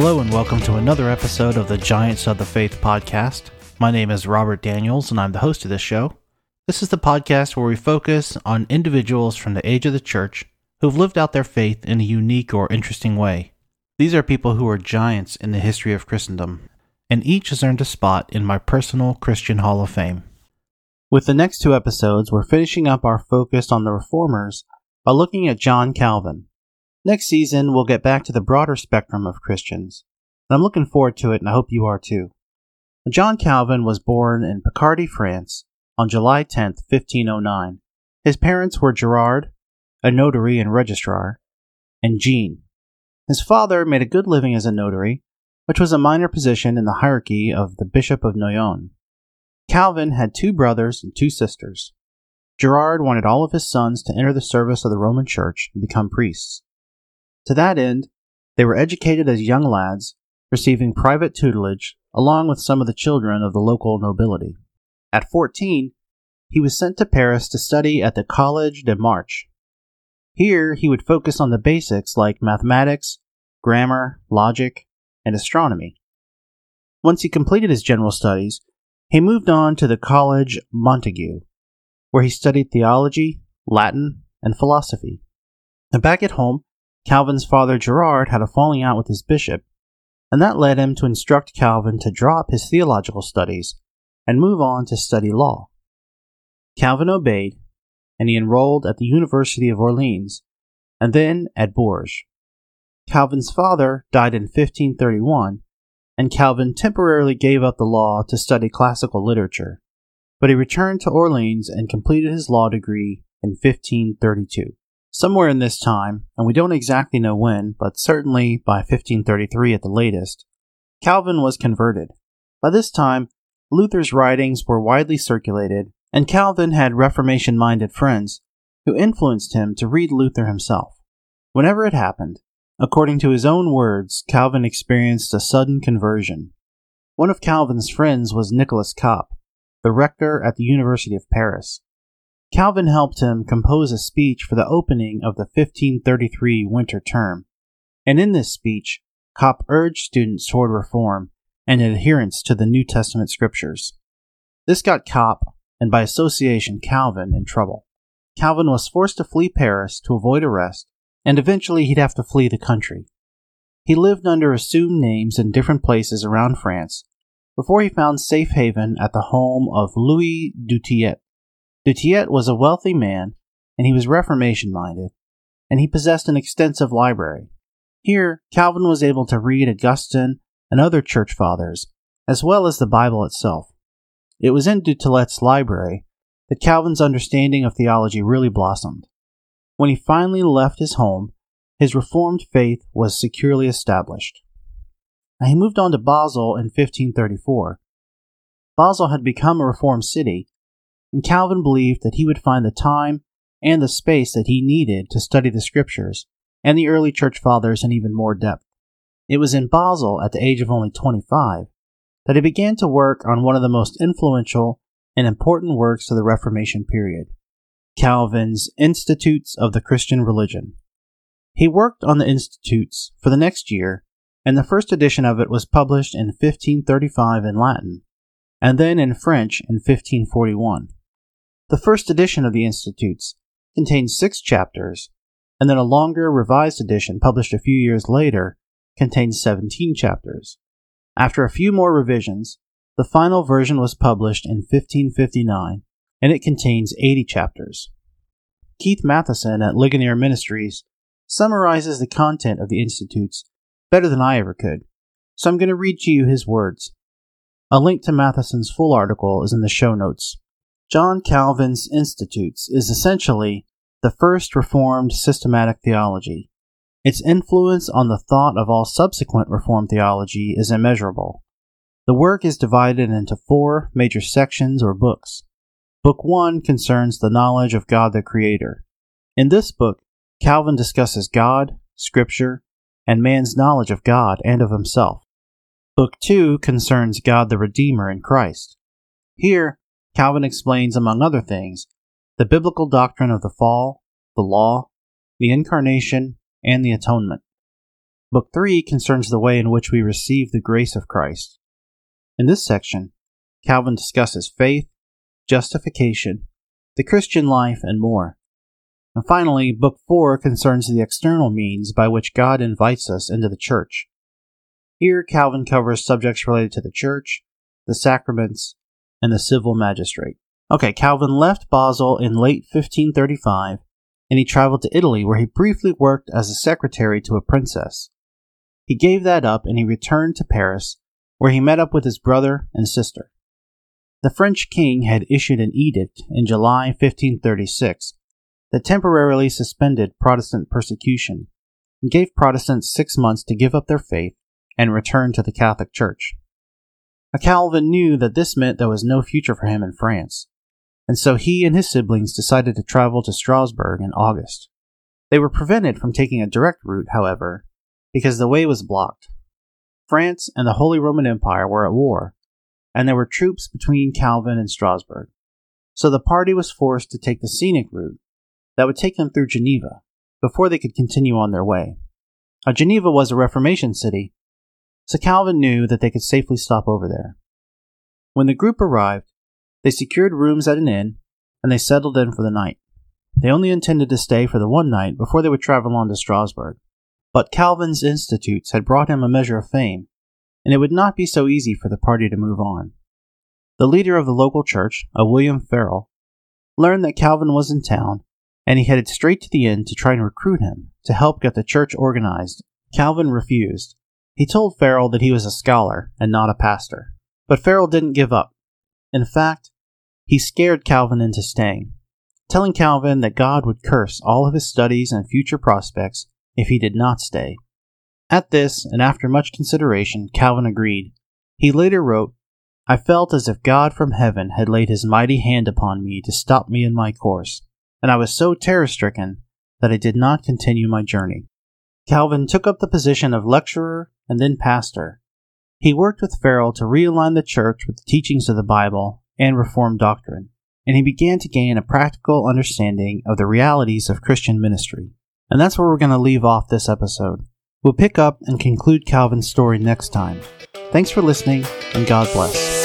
Hello, and welcome to another episode of the Giants of the Faith podcast. My name is Robert Daniels, and I'm the host of this show. This is the podcast where we focus on individuals from the age of the church who've lived out their faith in a unique or interesting way. These are people who are giants in the history of Christendom, and each has earned a spot in my personal Christian Hall of Fame. With the next two episodes, we're finishing up our focus on the Reformers by looking at John Calvin. Next season, we'll get back to the broader spectrum of Christians, and I'm looking forward to it, and I hope you are too. John Calvin was born in Picardy, France, on July 10, 1509. His parents were Gerard, a notary and registrar, and Jean. His father made a good living as a notary, which was a minor position in the hierarchy of the Bishop of Noyon. Calvin had two brothers and two sisters. Gerard wanted all of his sons to enter the service of the Roman Church and become priests. To that end, they were educated as young lads, receiving private tutelage along with some of the children of the local nobility. At 14, he was sent to Paris to study at the Collège de Marches. Here, he would focus on the basics like mathematics, grammar, logic, and astronomy. Once he completed his general studies, he moved on to the College Montaigu, where he studied theology, Latin, and philosophy. And back at home, Calvin's father Gerard had a falling out with his bishop, and that led him to instruct Calvin to drop his theological studies and move on to study law. Calvin obeyed, and he enrolled at the University of Orleans, and then at Bourges. Calvin's father died in 1531, and Calvin temporarily gave up the law to study classical literature, but he returned to Orleans and completed his law degree in 1532. Somewhere in this time, and we don't exactly know when, but certainly by 1533 at the latest, Calvin was converted. By this time, Luther's writings were widely circulated, and Calvin had Reformation minded friends who influenced him to read Luther himself. Whenever it happened, according to his own words, Calvin experienced a sudden conversion. One of Calvin's friends was Nicholas Cop, the rector at the University of Paris. Calvin helped him compose a speech for the opening of the 1533 winter term, and in this speech, Cop urged students toward reform and adherence to the New Testament scriptures. This got Cop, and by association Calvin, in trouble. Calvin was forced to flee Paris to avoid arrest, and eventually he'd have to flee the country. He lived under assumed names in different places around France before he found safe haven at the home of Louis du Tillet, du Tillet was a wealthy man, and he was Reformation minded, and he possessed an extensive library. Here, Calvin was able to read Augustine and other church fathers, as well as the Bible itself. It was in du Tillet's library that Calvin's understanding of theology really blossomed. When he finally left his home, his Reformed faith was securely established. Now, he moved on to Basel in 1534. Basel had become a Reformed city, and Calvin believed that he would find the time and the space that he needed to study the scriptures and the early church fathers in even more depth. It was in Basel at the age of only 25 that he began to work on one of the most influential and important works of the Reformation period, Calvin's Institutes of the Christian Religion. He worked on the Institutes for the next year, and the first edition of it was published in 1535 in Latin, and then in French in 1541. The first edition of the Institutes contains six chapters, and then a longer revised edition published a few years later contains 17 chapters. After a few more revisions, the final version was published in 1559, and it contains 80 chapters. Keith Mathison at Ligonier Ministries summarizes the content of the Institutes better than I ever could, so I'm going to read to you his words. A link to Mathison's full article is in the show notes. John Calvin's Institutes is essentially the first Reformed systematic theology. Its influence on the thought of all subsequent Reformed theology is immeasurable. The work is divided into four major sections or books. Book 1 concerns the knowledge of God the Creator. In this book, Calvin discusses God, Scripture, and man's knowledge of God and of himself. Book 2 concerns God the Redeemer in Christ. Here, Calvin explains, among other things, the biblical doctrine of the fall, the law, the incarnation, and the atonement. Book 3 concerns the way in which we receive the grace of Christ. In this section, Calvin discusses faith, justification, the Christian life, and more. And finally, Book 4 concerns the external means by which God invites us into the church. Here, Calvin covers subjects related to the church, the sacraments, and the civil magistrate. Okay, Calvin left Basel in late 1535 and he traveled to Italy where he briefly worked as a secretary to a princess. He gave that up and he returned to Paris where he met up with his brother and sister. The French king had issued an edict in July 1536 that temporarily suspended Protestant persecution and gave Protestants six months to give up their faith and return to the Catholic Church. Calvin knew that this meant there was no future for him in France, and so he and his siblings decided to travel to Strasbourg in August. They were prevented from taking a direct route, however, because the way was blocked. France and the Holy Roman Empire were at war, and there were troops between Calvin and Strasbourg. So the party was forced to take the scenic route that would take them through Geneva before they could continue on their way. Now, Geneva was a Reformation city, so Calvin knew that they could safely stop over there. When the group arrived, they secured rooms at an inn and they settled in for the night. They only intended to stay for the one night before they would travel on to Strasbourg. But Calvin's institutes had brought him a measure of fame, and it would not be so easy for the party to move on. The leader of the local church, a William Farel, learned that Calvin was in town, and he headed straight to the inn to try and recruit him to help get the church organized. Calvin refused, he told Farel that he was a scholar and not a pastor. But Farel didn't give up. In fact, he scared Calvin into staying, telling Calvin that God would curse all of his studies and future prospects if he did not stay. At this, and after much consideration, Calvin agreed. He later wrote, I felt as if God from heaven had laid his mighty hand upon me to stop me in my course, and I was so terror stricken that I did not continue my journey. Calvin took up the position of lecturer and then pastor. He worked with Farel to realign the church with the teachings of the Bible and Reformed doctrine, and he began to gain a practical understanding of the realities of Christian ministry. And that's where we're going to leave off this episode. We'll pick up and conclude Calvin's story next time. Thanks for listening, and God bless.